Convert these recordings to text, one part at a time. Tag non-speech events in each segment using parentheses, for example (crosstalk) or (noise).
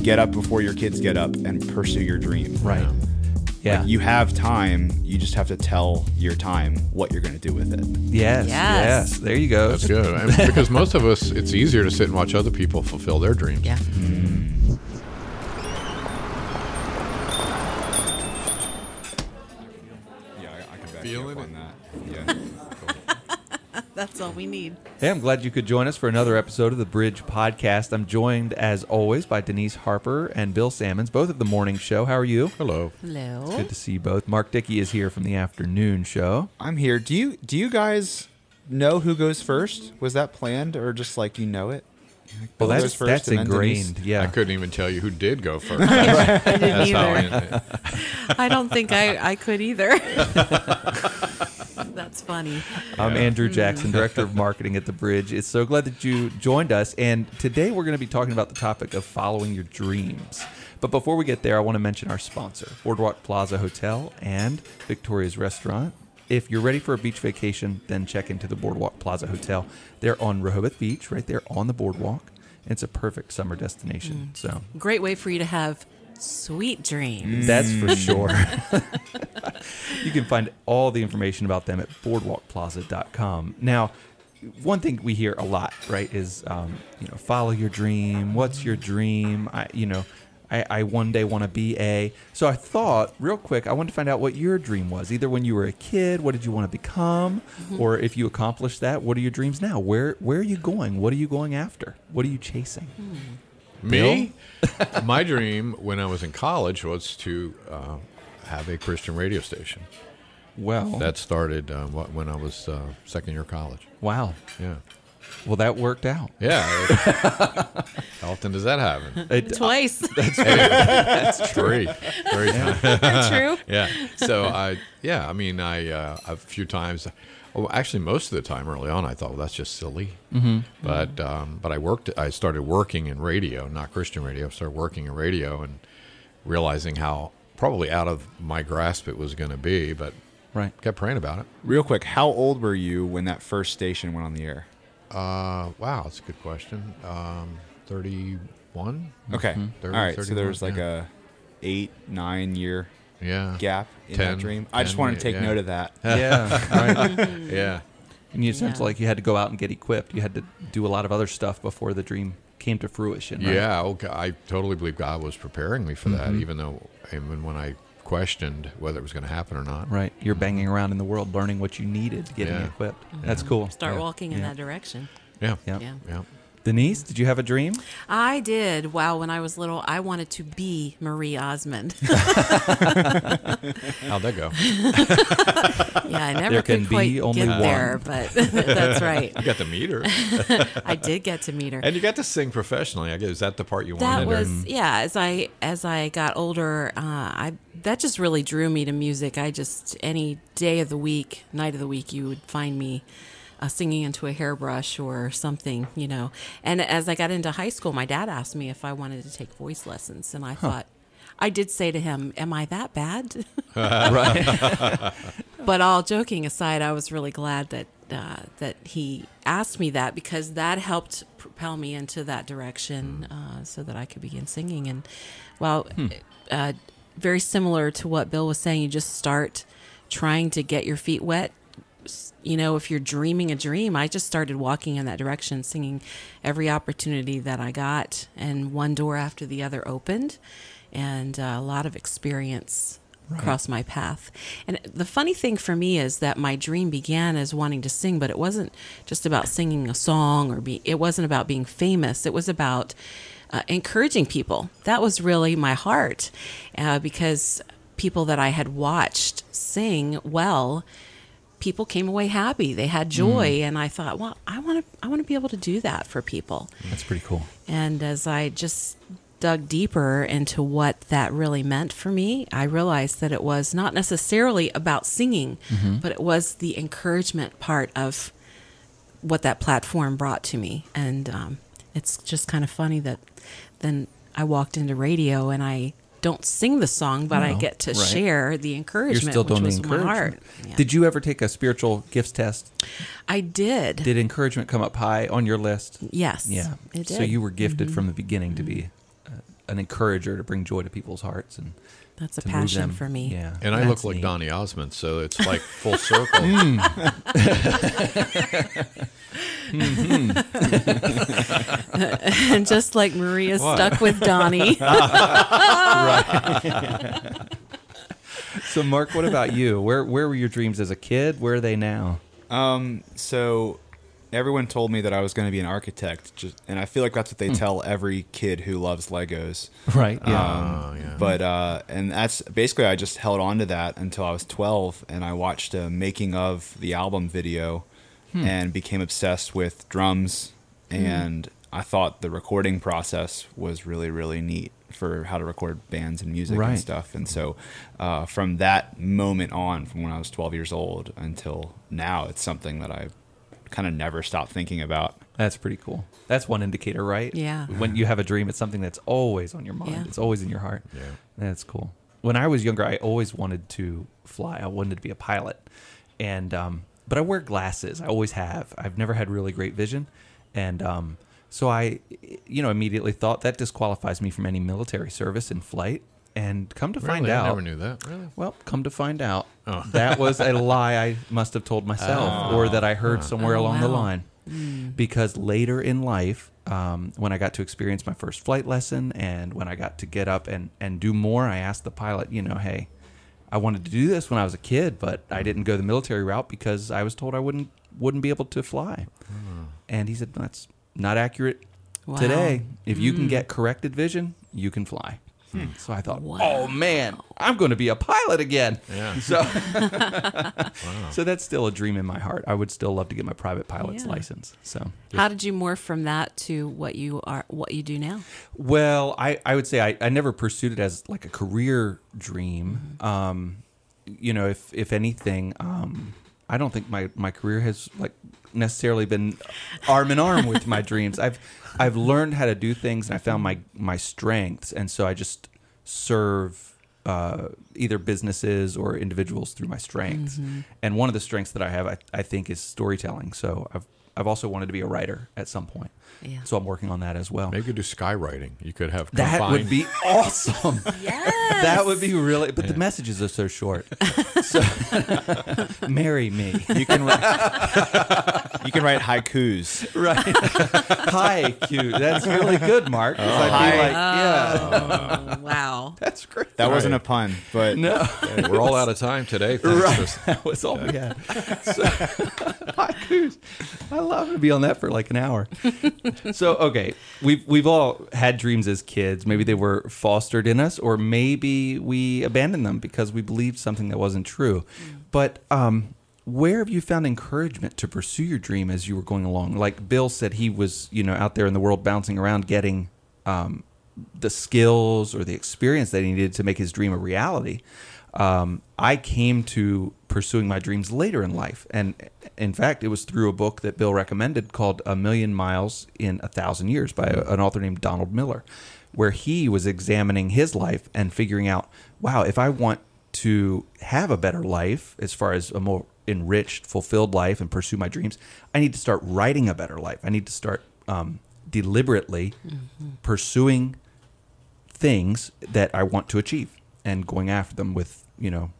get up before your kids get up and pursue your dream. Right. Yeah. Like, you have time. You just have to tell your time what you're going to do with it. yes, yes. Yes. There you go. That's good. And because most of us, it's easier to sit and watch other people fulfill their dreams. Yeah. Yeah, That's all we need. Hey, I'm glad you could join us for another episode of the Bridge Podcast. I'm joined, as always, by Denise Harper and Bill Sammons, both of the morning show. How are you? Hello. Hello. Good to see you both. Mark Dickey is here from the afternoon show. I'm here. Do you do you guys know who goes first? Was that planned or just like you know it? Like, Well, Bill that's goes first that's and then Denise? ingrained. Yeah. I couldn't even tell you who did go (laughs) first. I didn't either. I, (laughs) I don't think I, I could either. (laughs) That's funny. I'm Andrew Jackson, mm. Director of Marketing at The Bridge. It's so glad that you joined us. And today we're going to be talking about the topic of following your dreams. But before we get there, I want to mention our sponsor, Boardwalk Plaza Hotel and Victoria's Restaurant. If you're ready for a beach vacation, then check into the Boardwalk Plaza Hotel. They're on Rehoboth Beach, right there on the boardwalk. It's a perfect summer destination. Mm. So Great way for you to have sweet dreams. That's for (laughs) sure. (laughs) you can find all the information about them at boardwalkplaza.com. Now, one thing we hear a lot, right, is um, you know, follow your dream. What's your dream? I, you know, I, I one day want to be a. So I thought, real quick, I wanted to find out what your dream was. Either when you were a kid, what did you want to become, or if you accomplished that, what are your dreams now? Where where are you going? What are you going after? What are you chasing? Me? (laughs) My dream when I was in college was to uh, have a Christian radio station. Well, That started uh, when I was uh, second year college. wow. Yeah. Well, that worked out. Yeah. How often does that happen? It- Twice. (laughs) (laughs) That's true. Very True. (laughs) yeah. So I, yeah, I mean, I uh, a few times, well, actually, most of the time early on, I thought, well, that's just silly. Mm-hmm. But um, but I worked. I started working in radio, not Christian radio. I started working in radio and realizing how probably out of my grasp it was going to be, but Right. kept praying about it. Real quick, how old were you when that first station went on the air? Uh, wow, that's a good question. Um, Thirty-one. Okay. 30, All right. So 31, there's like yeah. a eight, nine year Yeah. gap in 10, that dream. I just 10, wanted to take yeah. note of that. (laughs) Yeah. right. Yeah. And you sounds Yeah. like you had to go out and get equipped. You had to do a lot of other stuff before the dream came to fruition. Right? Yeah, okay. I totally believe God was preparing me for that, Mm-hmm. even though even when I questioned whether it was going to happen or not. Right. You're mm-hmm. banging around in the world, learning what you needed, getting Yeah. equipped. Mm-hmm. That's cool. Start Yeah. walking in Yeah. that direction. Yeah. Yeah. Yeah. Yeah. Denise, did you have a dream? I did. Wow, when I was little, I wanted to be Marie Osmond. (laughs) How'd that go? (laughs) yeah, I never There could can be quite only get there, but (laughs) that's right. You got to meet her, I did get to meet her. and you got to sing professionally. I guess is that the part you that wanted? or- was um, yeah as i as i got older uh, i that just really drew me to music i just any day of the week night of the week you would find me uh, singing into a hairbrush or something you know and as i got into high school my dad asked me if i wanted to take voice lessons and i thought I did say to him, "Am I that bad?" (laughs) right. (laughs) but all joking aside, I was really glad that uh, that he asked me that because that helped propel me into that direction, uh, so that I could begin singing. And well, uh, very similar to what Bill was saying, you just start trying to get your feet wet. You know, if you're dreaming a dream, I just started walking in that direction, singing every opportunity that I got, and one door after the other opened, and uh, a lot of experience across my path. And the funny thing for me is that my dream began as wanting to sing, but it wasn't just about singing a song or be. It wasn't about being famous. It was about uh, encouraging people. That was really my heart, uh, because people that I had watched sing well people came away happy they had joy and i thought well i want to i want to be able to do that for people That's pretty cool. and as I just dug deeper into what that really meant for me, I realized that it was not necessarily about singing, but it was the encouragement part of what that platform brought to me. And um, it's just kind of funny that then I walked into radio and I don't sing the song, but I get to right. share the You're encouragement, still which doing the was my encouragement. heart. Yeah. Did you ever take a spiritual gifts test? I did. Did encouragement come up high on your list? yes. Yeah. Mm-hmm. So you were gifted from the beginning to be a, an encourager to bring joy to people's hearts and That's a passion for me. Yeah, And I look like neat. Donny Osmond, so it's like full (laughs) circle. and (laughs) (laughs) just like Maria's What? stuck with Donny. So, Mark, what about you? Where where were your dreams as a kid? Where are they now? Um, so everyone told me that I was going to be an architect, just, and I feel like that's what they tell every kid who loves Legos. Right. Yeah. Oh, yeah. But uh, and that's basically I just held on to that until I was 12, and I watched a making of the album video, and became obsessed with drums, and I thought the recording process was really really neat for how to record bands and music Right. and stuff. And so uh, from that moment on, from when I was 12 years old until now, it's something that I kind of never stop thinking about. That's pretty cool. That's one indicator, right? Yeah. When you have a dream, it's something that's always on your mind. Yeah. It's always in your heart. Yeah. That's cool. When I was younger, I always wanted to fly. I wanted to be a pilot, and um, but I wear glasses. I always have. I've never had really great vision, and um, so I, you know, immediately thought that disqualifies me from any military service in flight. And come to find Really? out, I never knew that. Really? well, come to find out, Oh. (laughs) that was a lie I must have told myself, oh. or that I heard oh. somewhere Oh, along the wow. line. Mm. Because later in life, um, when I got to experience my first flight lesson, and when I got to get up and and do more, I asked the pilot, you know, hey, I wanted to do this when I was a kid, but I mm. didn't go the military route because I was told I wouldn't wouldn't be able to fly. Oh. And he said, that's not accurate Wow. today. If you can mm. get corrected vision, you can fly. So I thought, oh man, I'm going to be a pilot again. Yeah. So, (laughs) (laughs) so that's still a dream in my heart. I would still love to get my private pilot's Yeah. license. So, How did you morph from that to what you are, what you do now? well, I, I would say I, I never pursued it as like a career dream. Um, you know, if if anything, um, I don't think my, my career has like necessarily been arm in arm with my dreams. I've I've learned how to do things and I found my my strengths, and so I just serve uh, either businesses or individuals through my strengths. And one of the strengths that I have, I, I think, is storytelling. So I've I've also wanted to be a writer at some point. Yeah. So I'm working on that as well. Maybe you could do skywriting. You could have That combined- would be awesome. (laughs) Yes. That would be really, but the messages are so short. (laughs) So, (laughs) marry me, You can write, you can write haikus. right? Hi, cute. That's really good, Mark. Oh. 'cause I'd be Hi. like, yeah, Oh, wow. that's great. That wasn't a pun, but No, Yeah, we're all out of time today. Thanks right. for- That was all we had. So, haikus. I love to be on that for like an hour. (laughs) So okay, we've we've all had dreams as kids. Maybe they were fostered in us, or maybe we abandoned them because we believed something that wasn't true. But um, where have you found encouragement to pursue your dream as you were going along? Like Bill said, he was you know out there in the world bouncing around, getting um, the skills or the experience that he needed to make his dream a reality. Um, I came to pursuing my dreams later in life, and in fact, it was through a book that Bill recommended called "A Million Miles in a Thousand Years" by an author named Donald Miller, where he was examining his life and figuring out, wow, if I want to have a better life as far as a more enriched, fulfilled life and pursue my dreams, I need to start writing a better life. I need to start um, deliberately pursuing things that I want to achieve and going after them with, you know,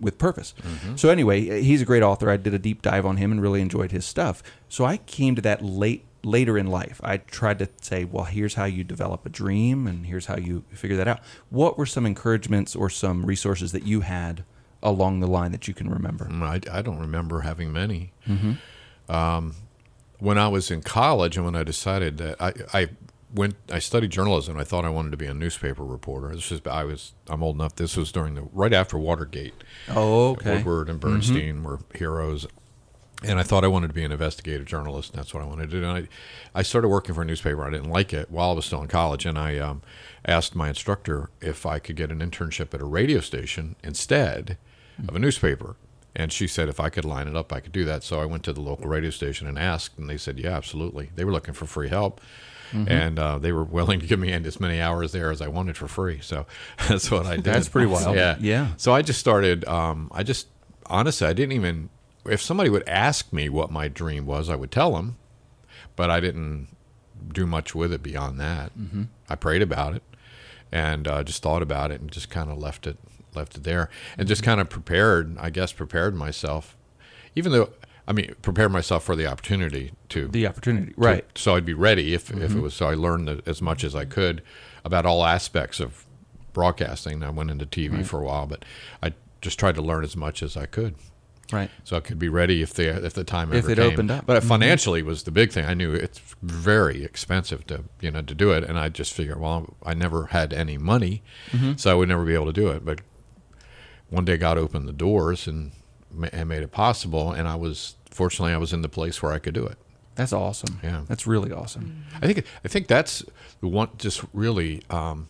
with purpose. So anyway, he's a great author. I did a deep dive on him and really enjoyed his stuff. So I came to that late later in life. I tried to say, well, here's how you develop a dream and here's how you figure that out. What were some encouragements or some resources that you had along the line that you can remember? Mm, I, I don't remember having many. Mm-hmm. Um, when I was in college and when I decided that I, I went, I studied journalism. I thought I wanted to be a newspaper reporter. This was I was I'm old enough. This was during the right after Watergate. Oh, okay. Woodward and Bernstein were heroes. And I thought I wanted to be an investigative journalist. And that's what I wanted to do. And I, I started working for a newspaper. I didn't like it while I was still in college. And I um, asked my instructor if I could get an internship at a radio station instead of a newspaper. And she said if I could line it up, I could do that. So I went to the local radio station and asked. And they said, yeah, absolutely. They were looking for free help. And uh, they were willing to give me in as many hours there as I wanted for free. So (laughs) that's what I did. That's pretty wild. Yeah. Yeah. So I just started. Um, I just honestly, I didn't even. If somebody would ask me what my dream was, I would tell them, but I didn't do much with it beyond that. Mm-hmm. I prayed about it and uh, just thought about it and just kind of left it left it there and just kind of prepared. I guess prepared myself, even though I mean prepare myself for the opportunity to The opportunity, to- right? so I'd be ready if, if it mm-hmm. was. So I learned that as much as I could about all aspects of broadcasting. I went into TV for a while, but I just tried to learn as much as I could, Right. so I could be ready if the if the time If ever it came. opened up. But mm-hmm. financially was the big thing. I knew it's very expensive to you know to do it, and I just figured, well, I never had any money, mm-hmm. so I would never be able to do it. But one day God opened the doors and, and made it possible, and I was fortunately I was in the place where I could do it. That's awesome. Yeah. That's really awesome. I think I think that's the one. Just really, um,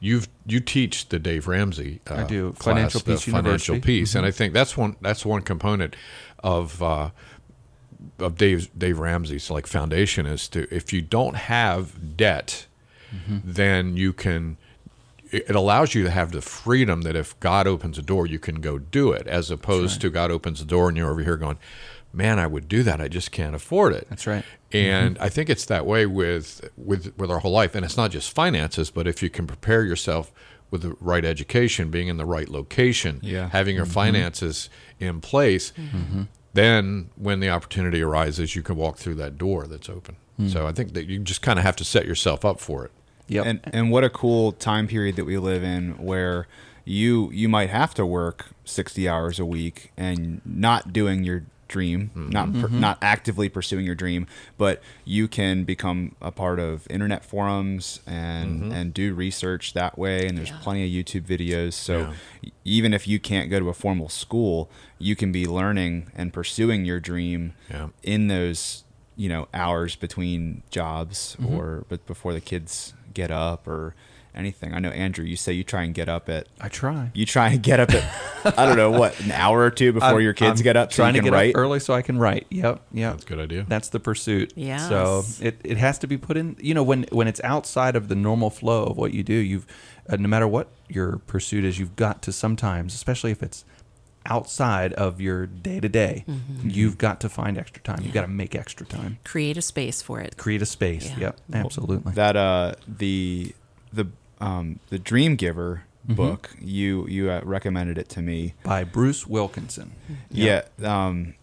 you've you teach the Dave Ramsey. Uh, I do. class, Financial the financial University. Mm-hmm. Peace, and I think that's one that's one component of uh, of Dave Dave Ramsey's like foundation is to if you don't have debt, Mm-hmm. then you can. It allows you to have the freedom that if God opens a door, you can go do it, as opposed to God opens the door and you're over here going, "Man, I would do that. I just can't afford it." That's right. And mm-hmm. I think it's that way with with with our whole life, and it's not just finances, but if you can prepare yourself with the right education, being in the right location, Yeah. having your mm-hmm. finances in place, mm-hmm. then when the opportunity arises, you can walk through that door that's open. Mm. So I think that you just kind of have to set yourself up for it. Yep. And and what a cool time period that we live in where you you might have to work 60 hours a week and not doing your dream, mm-hmm. not per, mm-hmm. not actively pursuing your dream, but you can become a part of internet forums and mm-hmm. and do research that way and there's Yeah. plenty of YouTube videos. So Yeah. even if you can't go to a formal school, you can be learning and pursuing your dream Yeah. in those you know hours between jobs Mm-hmm. or but before the kids get up or anything. I know Andrew, you say you try and get up at I try. you try and get up at I don't know what an hour or two before I'm- your kids I'm get up so trying you to can get write. up early so I can write. Yep. Yep. That's a good idea. That's the pursuit. Yeah. So it, it has to be put in. You know, when when it's outside of the normal flow of what you do, you've uh, no matter what your pursuit is, you've got to sometimes, especially if it's outside of your day to day, you've got to find extra time. You've got to make extra time. Create a space for it. Create a space. Yeah. Yep. Absolutely. that uh the the um the Dream Giver Mm-hmm. book you you uh, recommended it to me. By Bruce Wilkinson. Yeah. Um, it-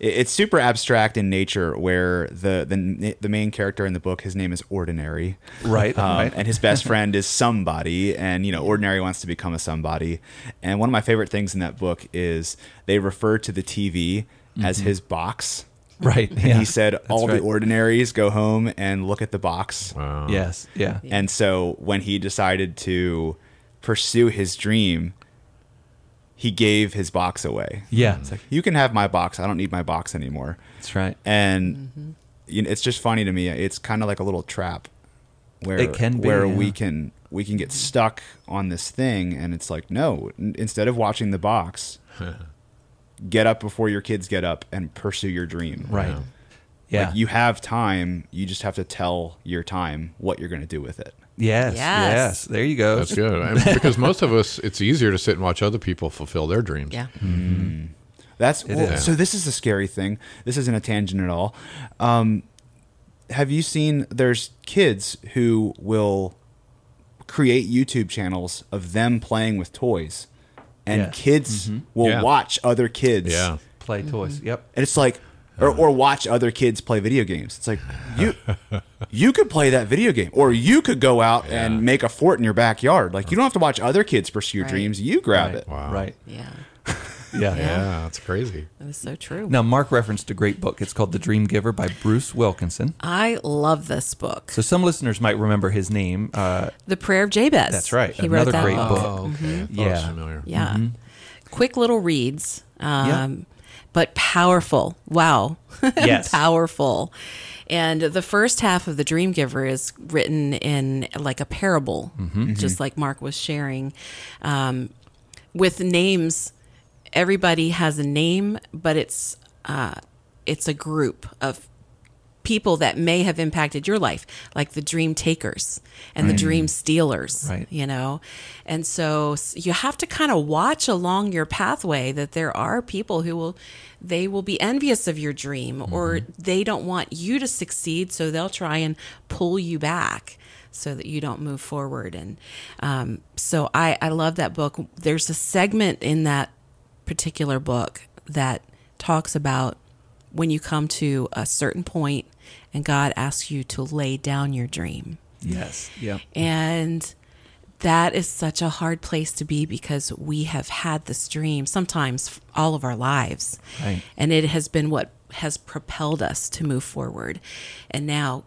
it's super abstract in nature, where the, the the main character in the book, his name is Ordinary, Right. um, right. and his best (laughs) friend is somebody, and you know, Ordinary wants to become a somebody. And one of my favorite things in that book is they refer to the TV as his box. right. And Mm-hmm. Yeah. he said That's all right. the ordinaries go home and look at the box. Wow. Yes. Yeah. And so when he decided to pursue his dream, he gave his box away. Yeah. It's like, you can have my box. I don't need my box anymore. That's right. And mm-hmm. you know, it's just funny to me. It's kind of like a little trap where It can be, where yeah. we can we can get mm-hmm. stuck on this thing and it's like no, n- instead of watching the box, (laughs) get up before your kids get up and pursue your dream. Right. Yeah. Yeah. Like you have time, you just have to tell your time what you're going to do with it. Yes, yes. Yes. There you go. That's good. And because most of us, it's easier to sit and watch other people fulfill their dreams. Yeah. That's well, so. This is a scary thing. This isn't a tangent at all. Um, have you seen? There's kids who will create YouTube channels of them playing with toys, and Yes. kids will Yeah. watch other kids. Yeah. Play toys. Yep. and it's like, or, or watch other kids play video games. It's like you, (laughs) you could play that video game, or you could go out and make a fort in your backyard. Like you don't have to watch other kids pursue your Right. dreams. You grab right. it. Wow. Right. (laughs) Yeah. Yeah. Yeah, that's crazy. That is so true. Now, Mark referenced a great book. It's called The Dream Giver by Bruce Wilkinson. I love this book. So some listeners might remember his name. Uh, The Prayer of Jabez. That's right. He Another wrote that great book. book. Oh, okay. I thought it was Yeah. familiar. Yeah. Mm-hmm. Quick little reads. Um, But powerful. Wow. (laughs) Yes. powerful. And the first half of The Dream Giver is written in like a parable, Mm-hmm. just like Mark was sharing, um, with names. Everybody has a name, but it's uh, it's a group of people that may have impacted your life, like the dream takers and the dream stealers, Right. you know? And so you have to kind of watch along your pathway that there are people who will, they will be envious of your dream or they don't want you to succeed. So they'll try and pull you back so that you don't move forward. And um, so I, I love that book. There's a segment in that particular book that talks about when you come to a certain point and God asks you to lay down your dream. Yes. Yep. And that is such a hard place to be because we have had this dream sometimes all of our lives. Right. And it has been what has propelled us to move forward. And now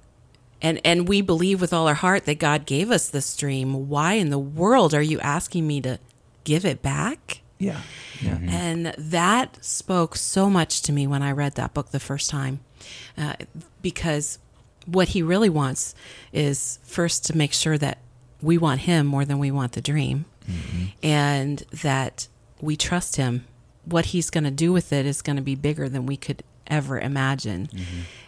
and and we believe with all our heart that God gave us this dream. Why in the world are you asking me to give it back? Yeah. Yeah. And that spoke so much to me when I read that book the first time. Uh, because what he really wants is first to make sure that we want him more than we want the dream and that we trust him. What he's going to do with it is going to be bigger than we could ever imagine.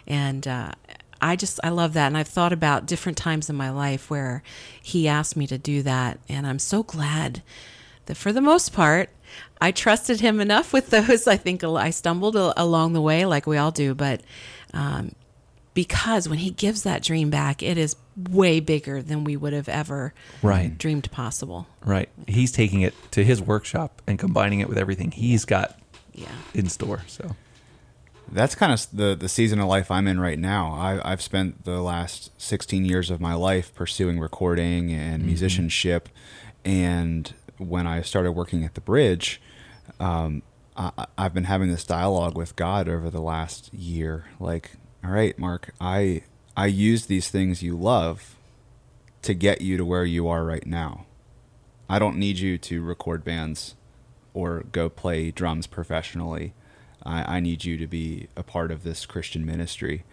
And uh, I just, I love that. And I've thought about different times in my life where he asked me to do that. And I'm so glad that for the most part, I trusted him enough with those. (laughs) I think I stumbled along the way, like we all do, but um, because when he gives that dream back, it is way bigger than we would have ever Right. dreamed possible. Right. He's taking it to his workshop and combining it with everything he's got Yeah. in store. So That's kind of the the season of life I'm in right now. I, I've spent the last 16 years of my life pursuing recording and musicianship, and when I started working at the Bridge, um, I, I've been having this dialogue with God over the last year. Like, all right, Mark, I I use these things you love to get you to where you are right now. I don't need you to record bands or go play drums professionally. I, I need you to be a part of this Christian ministry.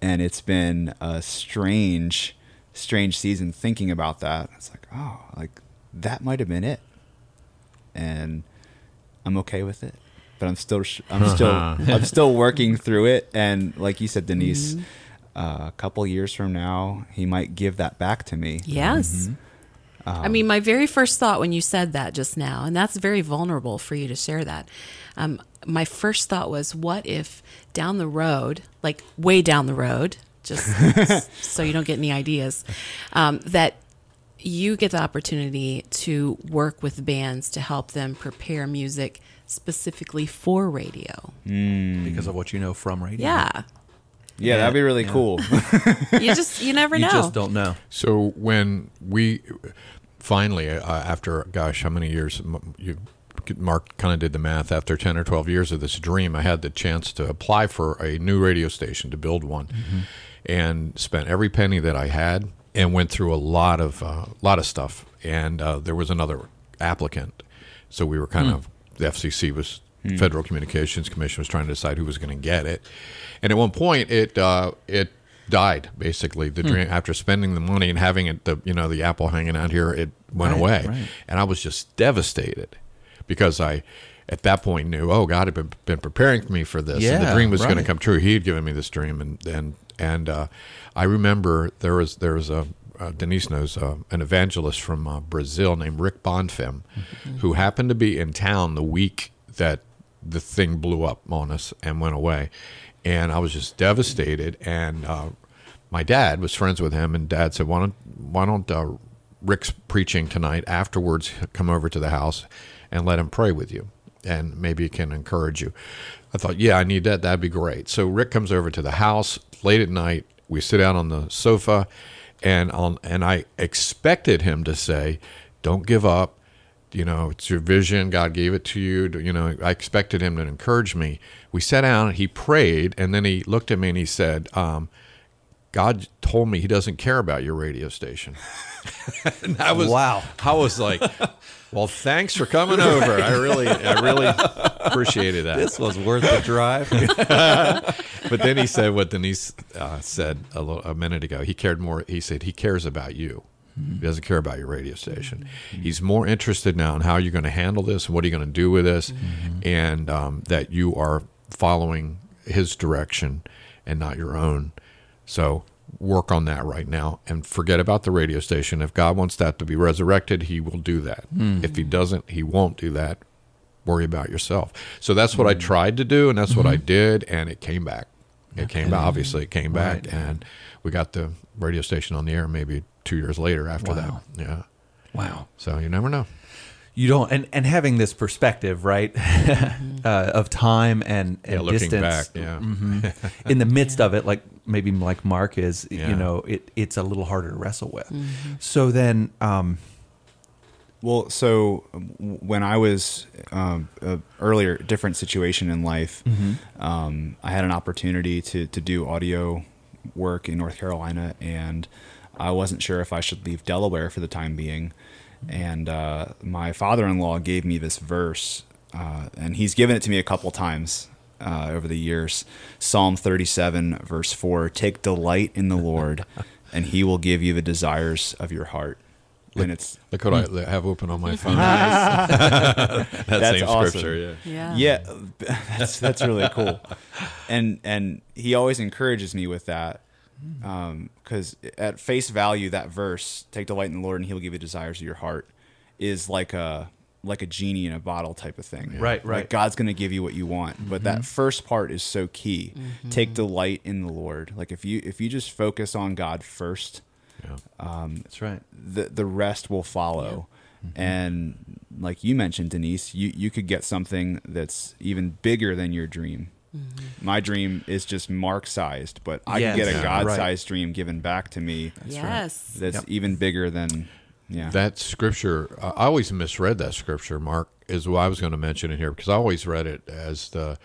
And it's been a strange, strange season thinking about that. It's like, oh, like that might have been it. And I'm okay with it. But I'm still, I'm still, (laughs) I'm still working through it. And like you said, Denise, uh, a couple years from now, he might give that back to me. Yes. I mean, my very first thought when you said that just now, and that's very vulnerable for you to share that. Um, my first thought was, what if down the road, like way down the road, just (laughs) so you don't get any ideas, um, that you get the opportunity to work with bands to help them prepare music specifically for radio. because of what you know from radio. Yeah. Yeah, that'd be really Yeah. cool. (laughs) You just, you never You know. just don't know. So when we finally, uh, after gosh, how many years? You, Mark kind of did the math. After ten or twelve years of this dream, I had the chance to apply for a new radio station to build one, and spent every penny that I had, and went through a lot of uh, lot of stuff. And uh, there was another applicant, so we were kind of the FCC was Federal Communications Commission was trying to decide who was going to get it, and at one point it uh, it died basically. The dream after spending the money and having it the you know the apple hanging out here it went Right, away. right. and i was just devastated because i at that point knew oh god had been, been preparing me for this and the dream was going to come true. He had given me this dream and and and uh, i remember there was there was a uh, Denise knows uh, an evangelist from uh, Brazil named Rick Bonfim, who happened to be in town the week that the thing blew up on us and went away. And I was just devastated. And uh, my dad was friends with him, and dad said, "Why don't why don't uh, Rick's preaching tonight? Afterwards, come over to the house and let him pray with you, and maybe it can encourage you." I thought, "Yeah, I need that. That'd be great." So Rick comes over to the house late at night. We sit down on the sofa, and on and I expected him to say, "Don't give up." you know, it's your vision. God gave it to you. You know, I expected him to encourage me. We sat down and he prayed, and then he looked at me and he said, um, God told me he doesn't care about your radio station. (laughs) and I was, Wow. I was like, well, thanks for coming over. I really, I really appreciated that. This was worth the drive. (laughs) but then he said what Denise uh, said a, little, a minute ago. He cared more. He said he cares about you. He doesn't care about your radio station. He's more interested now in how you're going to handle this and what are you going to do with this, and um, that you are following his direction and not your own. So work on that right now and forget about the radio station. If God wants that to be resurrected, He will do that. If He doesn't, He won't do that. Worry about yourself. So that's what I tried to do, and that's what I did, and it came back. It came back. Obviously, it came back, Right. and we got the radio station on the air maybe two years later after Wow. that. Yeah. Wow. So you never know. You don't, and, and having this perspective, right, (laughs) uh, of time and, and Yeah, looking distance back. Yeah. mhm, (laughs) in the midst of it, like maybe like Mark is, Yeah. you know, it, it's a little harder to wrestle with. So then, um, Well, so um, when I was um, a earlier, different situation in life, um, I had an opportunity to to do audio work in North Carolina, and I wasn't sure if I should leave Delaware for the time being. And uh, my father-in-law gave me this verse, uh, and he's given it to me a couple times uh, over the years. Psalm thirty-seven, verse four: "Take delight in the Lord, and He will give you the desires of your heart." And it's Look what I hmm. have open on my (laughs) phone. (laughs) that That's same awesome. scripture. Yeah. Yeah. yeah (laughs) that's that's really cool and and he always encourages me with that um, because at face value that verse take delight in the lord and he'll give you desires of your heart is like a like a genie in a bottle type of thing Right, right. like god's going to give you what you want but that mm-hmm. first part is so key mm-hmm. take delight in the lord like if you if you just focus on god first Yeah. Um, that's right. the the rest will follow. Mm-hmm. And like you mentioned, Denise, you you could get something that's even bigger than your dream. Mm-hmm. My dream is just Mark sized, but I Yes. could get a Yeah. God Right. sized dream given back to me yes. that's Yep. even bigger than yeah. That scripture, I always misread that scripture. Mark is what I was going to mention in here because I always read it as the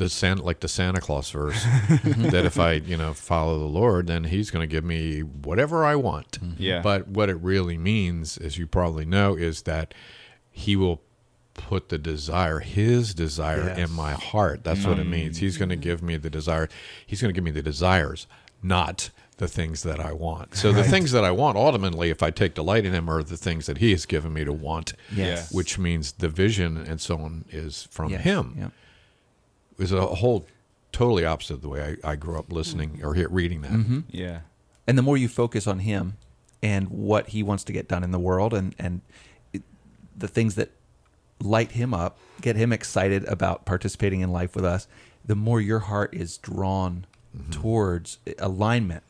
the Santa, like the Santa Claus verse (laughs) that if I you know follow the Lord, then He's going to give me whatever I want. Mm-hmm. Yeah. But what it really means, as you probably know, is that He will put the desire, His desire, Yes. in my heart. That's what it mm. means. He's going to give me the desire. He's going to give me the desires, not the things that I want. So the things that I want, ultimately, if I take delight in Him, are the things that He has given me to want. Yes. Which means the vision and so on is from Yes. Him. Yep. It was a whole totally opposite of the way I, I grew up listening or hear, reading that. Mm-hmm. yeah. And the more you focus on him and what he wants to get done in the world and, and it, the things that light him up, get him excited about participating in life with us, the more your heart is drawn towards alignment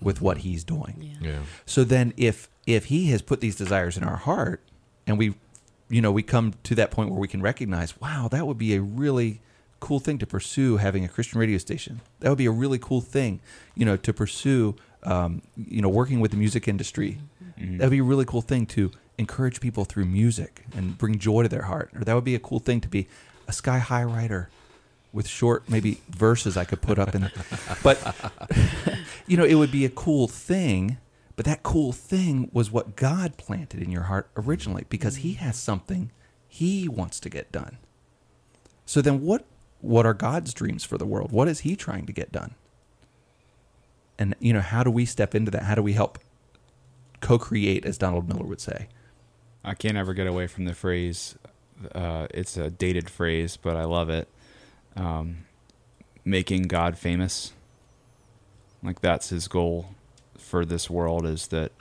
with what he's doing. Yeah. Yeah. So then if if he has put these desires in our heart and we you know, we come to that point where we can recognize, wow, that would be a really cool thing to pursue having a Christian radio station. That would be a really cool thing, you know, to pursue um, you know, working with the music industry. That would be a really cool thing to encourage people through music and bring joy to their heart. Or that would be a cool thing to be a sky high writer with short maybe verses I could put up in (laughs) but you know, it would be a cool thing, but that cool thing was what God planted in your heart originally because he has something he wants to get done. So then what what are God's dreams for the world? What is he trying to get done? And you know, how do we step into that? How do we help co-create as Donald Miller would say? I can't ever get away from the phrase. Uh, it's a dated phrase, but I love it. Um, making God famous. Like that's his goal for this world is that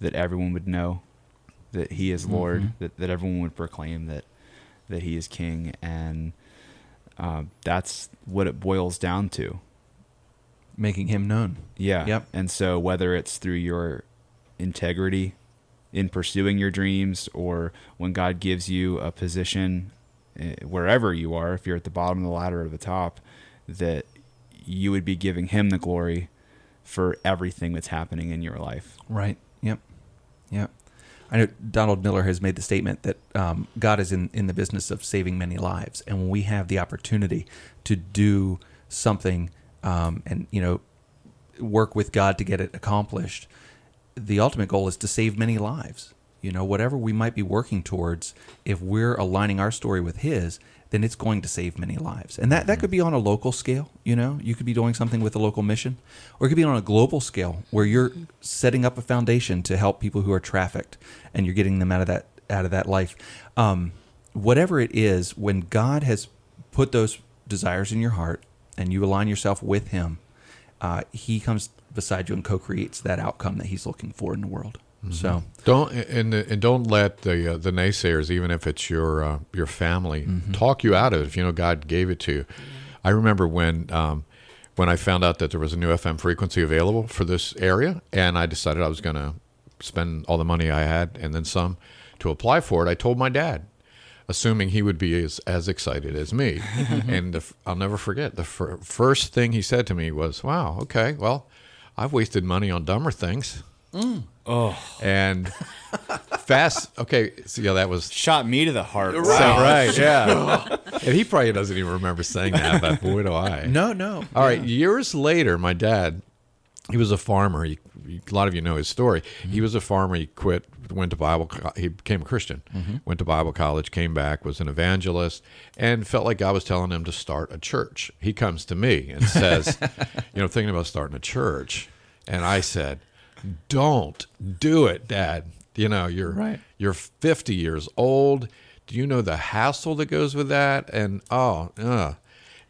that everyone would know that he is Lord, Mhm. that, that everyone would proclaim that that he is King, and uh, that's what it boils down to. Making him known. Yeah. Yep. And so whether it's through your integrity in pursuing your dreams or when God gives you a position eh, wherever you are, if you're at the bottom of the ladder or the top, that you would be giving him the glory for everything that's happening in your life. Right. Yep. Yep. I know Donald Miller has made the statement that um, God is in, in the business of saving many lives, and when we have the opportunity to do something um, and you know work with God to get it accomplished, the ultimate goal is to save many lives. You know, whatever we might be working towards, if we're aligning our story with His, then it's going to save many lives. And that, that could be on a local scale, you know, you could be doing something with a local mission, or it could be on a global scale where you're setting up a foundation to help people who are trafficked and you're getting them out of that out of that life. Um, whatever it is, when God has put those desires in your heart and you align yourself with Him, uh, he comes beside you and co-creates that outcome that he's looking for in the world. So Don't and and don't let the uh, the naysayers, even if it's your uh, your family, talk you out of it. If you know God gave it to you. I remember when um, when I found out that there was a new FM frequency available for this area, and I decided I was going to spend all the money I had and then some to apply for it. I told my dad, assuming he would be as, as excited as me. (laughs) and the, I'll never forget the fir- first thing he said to me was, "Wow, okay, well, I've wasted money on dumber things." Oh, and fast. Okay, so yeah, that was shot me to the heart. so, right. (laughs) Yeah, (laughs) and he probably doesn't even remember saying that, but boy, do I. no, no. All right, years later, my dad, he was a farmer. He, a lot of you know his story. Mm-hmm. He was a farmer. He quit, went to Bible. He became a Christian. Mm-hmm. Went to Bible college, came back, was an evangelist, and felt like God was telling him to start a church. He comes to me and says, (laughs) "You know, thinking about starting a church," and I said, "Don't do it, Dad. You know, you're Right. you're 50 years old. Do you know the hassle that goes with that? And oh, uh,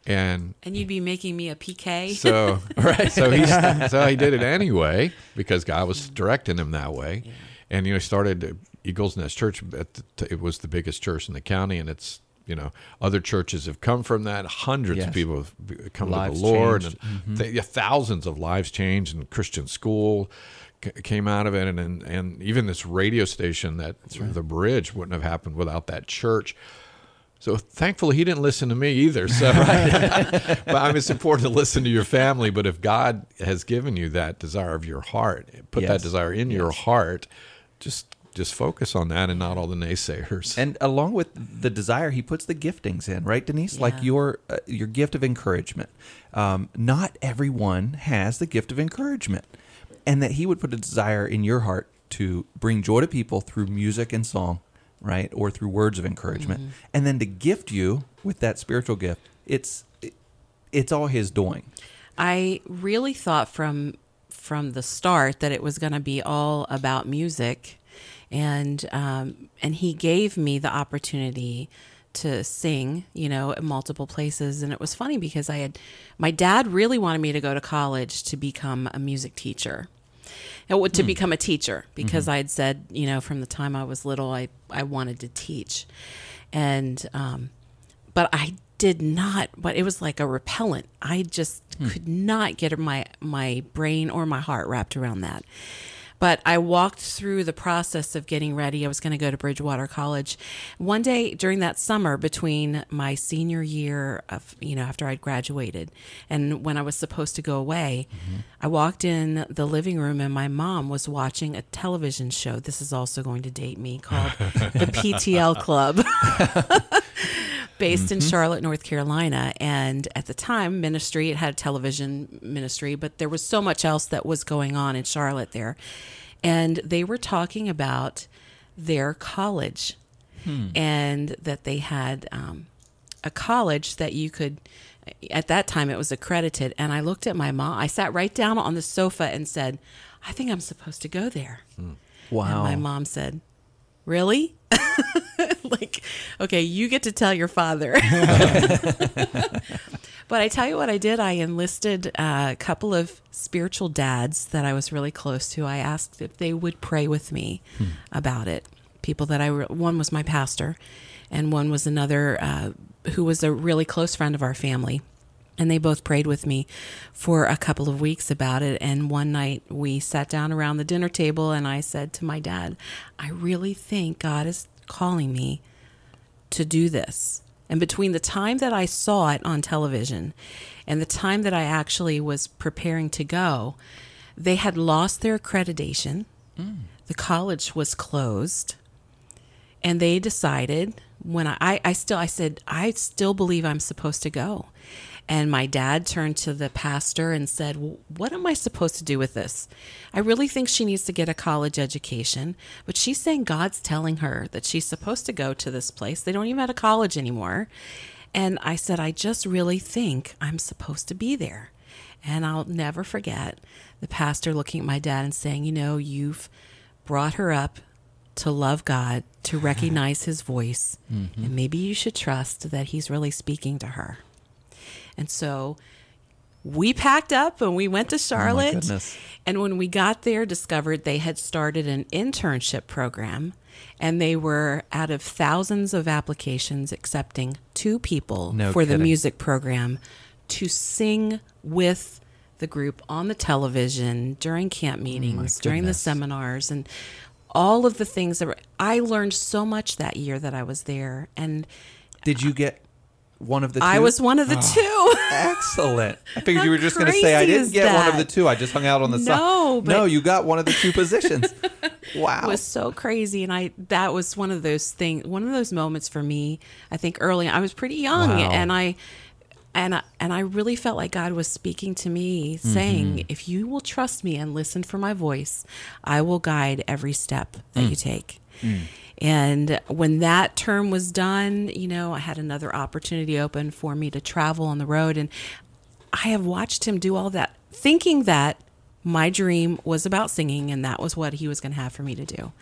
and And you'd be making me a PK. so (laughs) right, so he so he did it anyway because God was directing him that way, and you know he started Eagles Nest Church. At the, it was the biggest church in the county, and it's you know other churches have come from that. Hundreds Yes. of people have come Lives to the Lord, changed. and mm-hmm. th- yeah, thousands of lives changed, and Christian school c- came out of it, and and, and even this radio station that the bridge wouldn't have happened without that church. So thankfully, he didn't listen to me either. So, (laughs) but I mean, it's important to listen to your family. But if God has given you that desire of your heart, put that desire in your heart. Just just focus on that and not all the naysayers. And along with the desire, he puts the giftings in, right, Denise? Like your uh, your gift of encouragement. Um, not everyone has the gift of encouragement, and that he would put a desire in your heart to bring joy to people through music and song, right, or through words of encouragement, and then to gift you with that spiritual gift. It's it, it's all his doing. I really thought from from the start that it was going to be all about music, and um, and he gave me the opportunity to sing, you know, at multiple places. And it was funny because I had my dad really wanted me to go to college to become a music teacher. And to become a teacher because I had said, you know, from the time I was little, I, I wanted to teach. And, um, but I did not, but it was like a repellent. I just could not get my, my brain or my heart wrapped around that. But I walked through the process of getting ready. I was going to go to Bridgewater College. One day during that summer between my senior year of, you know, after I'd graduated and when I was supposed to go away, mm-hmm. I walked in the living room and my mom was watching a television show. This is also going to date me called (laughs) The PTL Club (laughs) based in mm-hmm. Charlotte, North Carolina. And at the time, ministry, it had a television ministry, but there was so much else that was going on in Charlotte there. And they were talking about their college hmm. and that they had um, a college that you could. At that time, it was accredited, and I looked at my mom. I sat right down on the sofa and said, "I think I'm supposed to go there." Wow. And my mom said, Really? (laughs) okay, you get to tell your father. (laughs) (laughs) but I tell you what I did. I enlisted a couple of spiritual dads that I was really close to. I asked if they would pray with me about it. People that I, re- one was my pastor, and one was another uh, who was a really close friend of our family and they both prayed with me for a couple of weeks about it and one night we sat down around the dinner table and i said to my dad i really think god is calling me to do this. And between the time that i saw it on television and the time that i actually was preparing to go they had lost their accreditation. The college was closed. And they decided when I, I, I still I said I still believe I'm supposed to go, and my dad turned to the pastor and said, well, "What am I supposed to do with this? I really think she needs to get a college education, but she's saying God's telling her that she's supposed to go to this place. They don't even have a college anymore." And I said, "I just really think I'm supposed to be there." And I'll never forget the pastor looking at my dad and saying, "You know, you've brought her up to love God, to (laughs) recognize his voice, mm-hmm. and maybe you should trust that he's really speaking to her. And so we packed up and we went to oh Charlotte. goodness. and when we got there, discovered they had started an internship program and they were out of thousands of applications accepting two people No for the music program to sing with the group on the television during camp oh meetings, during the seminars and all of the things that were I learned so much that year that I was there and Did you get one of the two? I was one of the two. Excellent. (laughs) I figured you were just going to say I didn't get one of the two. I just hung out on the side. No, but- no, you got one of the two positions. (laughs) wow. It was so crazy, and I that was one of those things, one of those moments for me. I think early, I was pretty young, Wow. and I. And I, and I really felt like God was speaking to me, saying, Mm-hmm. "If you will trust me and listen for my voice, I will guide every step that Mm. you take." And when that term was done, you know, I had another opportunity open for me to travel on the road. And I have watched him do all that, thinking that my dream was about singing and that was what he was going to have for me to do.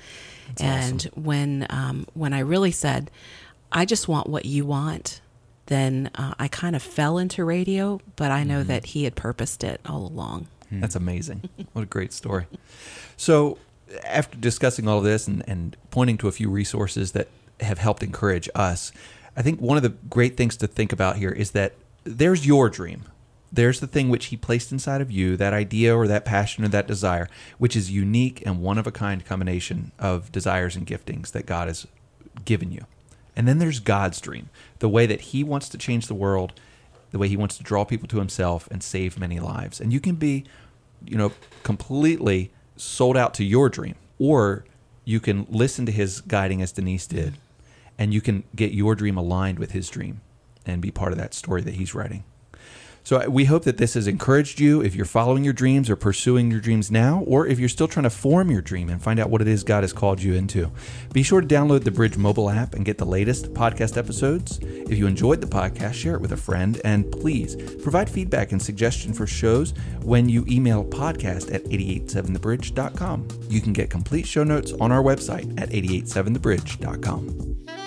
and when, um, when I really said, I just want what you want, then uh, I kind of fell into radio, but I know that he had purposed it all along. That's amazing. (laughs) What a great story. So, after discussing all of this and, and pointing to a few resources that have helped encourage us, I think one of the great things to think about here is that there's your dream. There's the thing which he placed inside of you, that idea or that passion or that desire, which is unique and one of a kind combination of desires and giftings that God has given you. And then there's God's dream, the way that he wants to change the world, the way he wants to draw people to himself and save many lives. And you can be, you know, completely sold out to your dream, or you can listen to his guiding as Denise did, and you can get your dream aligned with his dream and be part of that story that he's writing. So we hope that this has encouraged you if you're following your dreams or pursuing your dreams now, or if you're still trying to form your dream and find out what it is God has called you into. Be sure to download the Bridge mobile app and get the latest podcast episodes. If you enjoyed the podcast, share it with a friend, and please provide feedback and suggestion for shows when you email podcast at 887thebridge.com. You can get complete show notes on our website at 887thebridge.com.